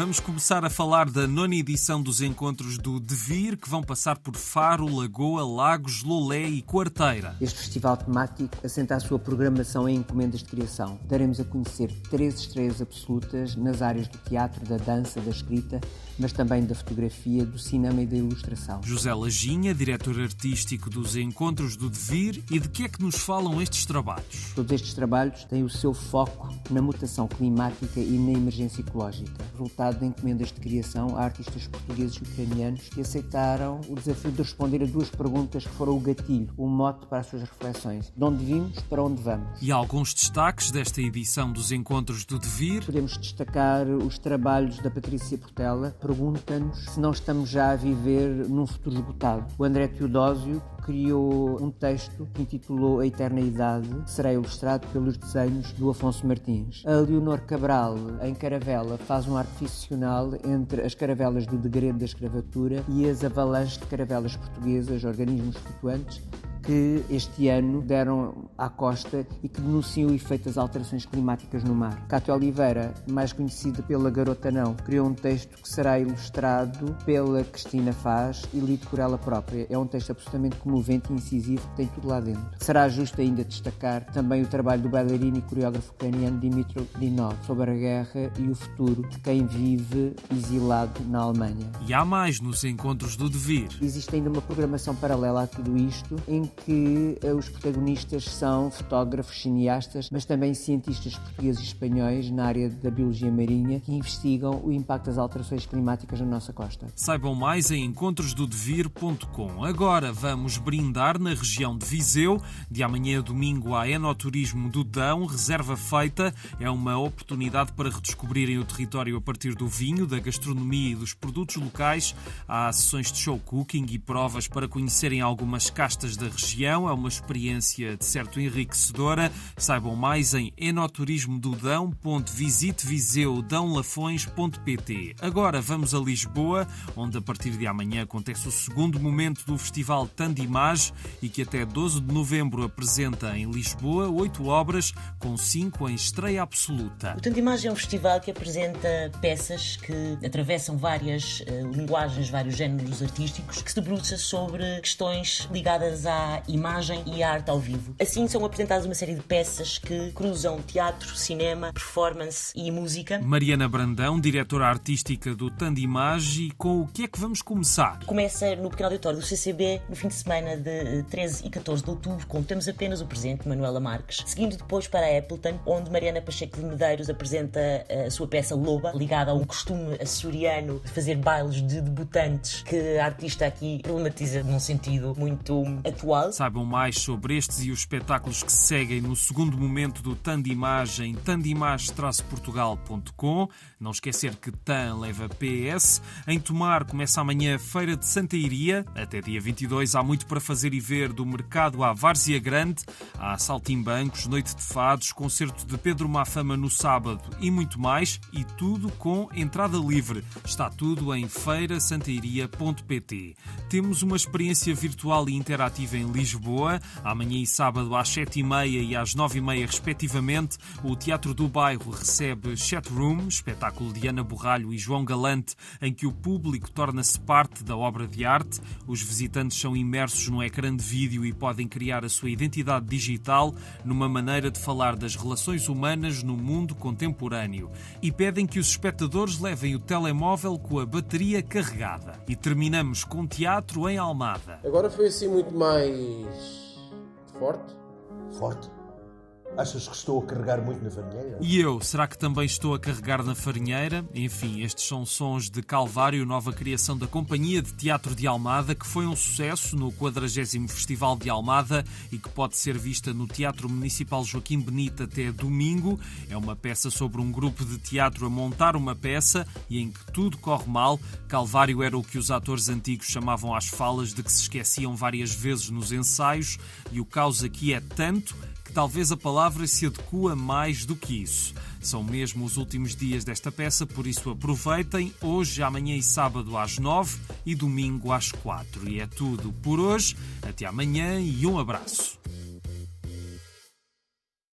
Vamos começar a falar da nona edição dos encontros do Devir, que vão passar por Faro, Lagoa, Lagos, Lolé e Quarteira. Este festival temático assenta a sua programação em encomendas de criação. Daremos a conhecer três estreias absolutas nas áreas do teatro, da dança, da escrita, mas também da fotografia, do cinema e da ilustração. José Laginha, diretor artístico dos encontros do Devir, e de que é que nos falam estes trabalhos? Todos estes trabalhos têm o seu foco na mutação climática e na emergência ecológica resultado de encomendas de criação a artistas portugueses e ucranianos que aceitaram o desafio de responder a duas perguntas que foram o gatilho, o mote para as suas reflexões. De onde vimos, para onde vamos? E alguns destaques desta edição dos Encontros do Devir? Podemos destacar os trabalhos da Patrícia Portela. Pergunta-nos se não estamos já a viver num futuro esgotado. O André Teodósio criou um texto que intitulou A Eterna Idade, que será ilustrado pelos desenhos do Afonso Martins. A Leonor Cabral, em Caravela, faz um arte ficcional entre as caravelas do degredo da escravatura e as avalanches de caravelas portuguesas, organismos flutuantes, que este ano deram à costa e que denunciam o efeito das alterações climáticas no mar. Cátia Oliveira, mais conhecida pela Garota Não, criou um texto que será ilustrado pela Cristina Faz e lido por ela própria. É um texto absolutamente comovente e incisivo que tem tudo lá dentro. Será justo ainda destacar também o trabalho do bailarino e coreógrafo ucraniano Dmitry Dinov sobre a guerra e o futuro de quem vive exilado na Alemanha. E há mais nos encontros do Devir. Existe ainda uma programação paralela a tudo isto em que eh, os protagonistas são fotógrafos, cineastas, mas também cientistas portugueses e espanhóis na área da biologia marinha que investigam o impacto das alterações climáticas na nossa costa. Saibam mais em encontrosdodevir.com. Agora vamos brindar na região de Viseu. De amanhã a domingo há Enoturismo do Dão, reserva feita. É uma oportunidade para redescobrirem o território a partir do vinho, da gastronomia e dos produtos locais. Há sessões de show cooking e provas para conhecerem algumas castas da região região. É uma experiência de certo enriquecedora. Saibam mais em enoturismodudão.visiteviseudãolafões.pt. Agora vamos a Lisboa, onde a partir de amanhã acontece o segundo momento do Festival Tandimage e que até 12 de novembro apresenta em Lisboa oito obras, com cinco em estreia absoluta. O Tandimage é um festival que apresenta peças que atravessam várias uh, linguagens, vários géneros artísticos, que se debruça sobre questões ligadas à imagem e à arte ao vivo. Assim são apresentadas uma série de peças que cruzam teatro, cinema, performance e música. Mariana Brandão, diretora artística do Tandimage, com o que é que vamos começar? Começa no pequeno auditório do CCB no fim de semana de 13 e 14 de outubro, contamos apenas o presente Manuela Marques, seguindo depois para a Appleton, onde Mariana Pacheco de Medeiros apresenta a sua peça Loba, ligada a um costume açoriano de fazer bailes de debutantes que a artista aqui problematiza num sentido muito atual Saibam mais sobre estes e os espetáculos que seguem no segundo momento do Tandimage em tandimage-portugal.com. Não esquecer que TAN leva PS. Em Tomar começa amanhã a Feira de Santa Iria. Até dia 22 há muito para fazer e ver do mercado à Várzea Grande. Há saltimbancos, noite de fados, concerto de Pedro Mafama no sábado e muito mais. E tudo com entrada livre. Está tudo em feirasantairia.pt. Temos uma experiência virtual e interativa em Lisboa. Amanhã e sábado às 7h30 e às 9h30, respectivamente, o Teatro do Bairro recebe Chat Room, espetáculo de Ana Borralho e João Galante, em que o público torna-se parte da obra de arte. Os visitantes são imersos no ecrã de vídeo e podem criar a sua identidade digital numa maneira de falar das relações humanas no mundo contemporâneo. E pedem que os espectadores levem o telemóvel com a bateria carregada. E terminamos com teatro em Almada. Agora foi assim muito mais mais forte? Forte? Achas que estou a carregar muito na farinheira? E eu, será que também estou a carregar na farinheira? Enfim, estes são sons de Calvário, nova criação da Companhia de Teatro de Almada, que foi um sucesso no 40 Festival de Almada e que pode ser vista no Teatro Municipal Joaquim Benito até domingo. É uma peça sobre um grupo de teatro a montar uma peça e em que tudo corre mal. Calvário era o que os atores antigos chamavam às falas de que se esqueciam várias vezes nos ensaios e o caos aqui é tanto que talvez a palavra se adequa mais do que isso. São mesmo os últimos dias desta peça, por isso aproveitem. Hoje, amanhã e sábado às nove e domingo às quatro. E é tudo por hoje. Até amanhã e um abraço.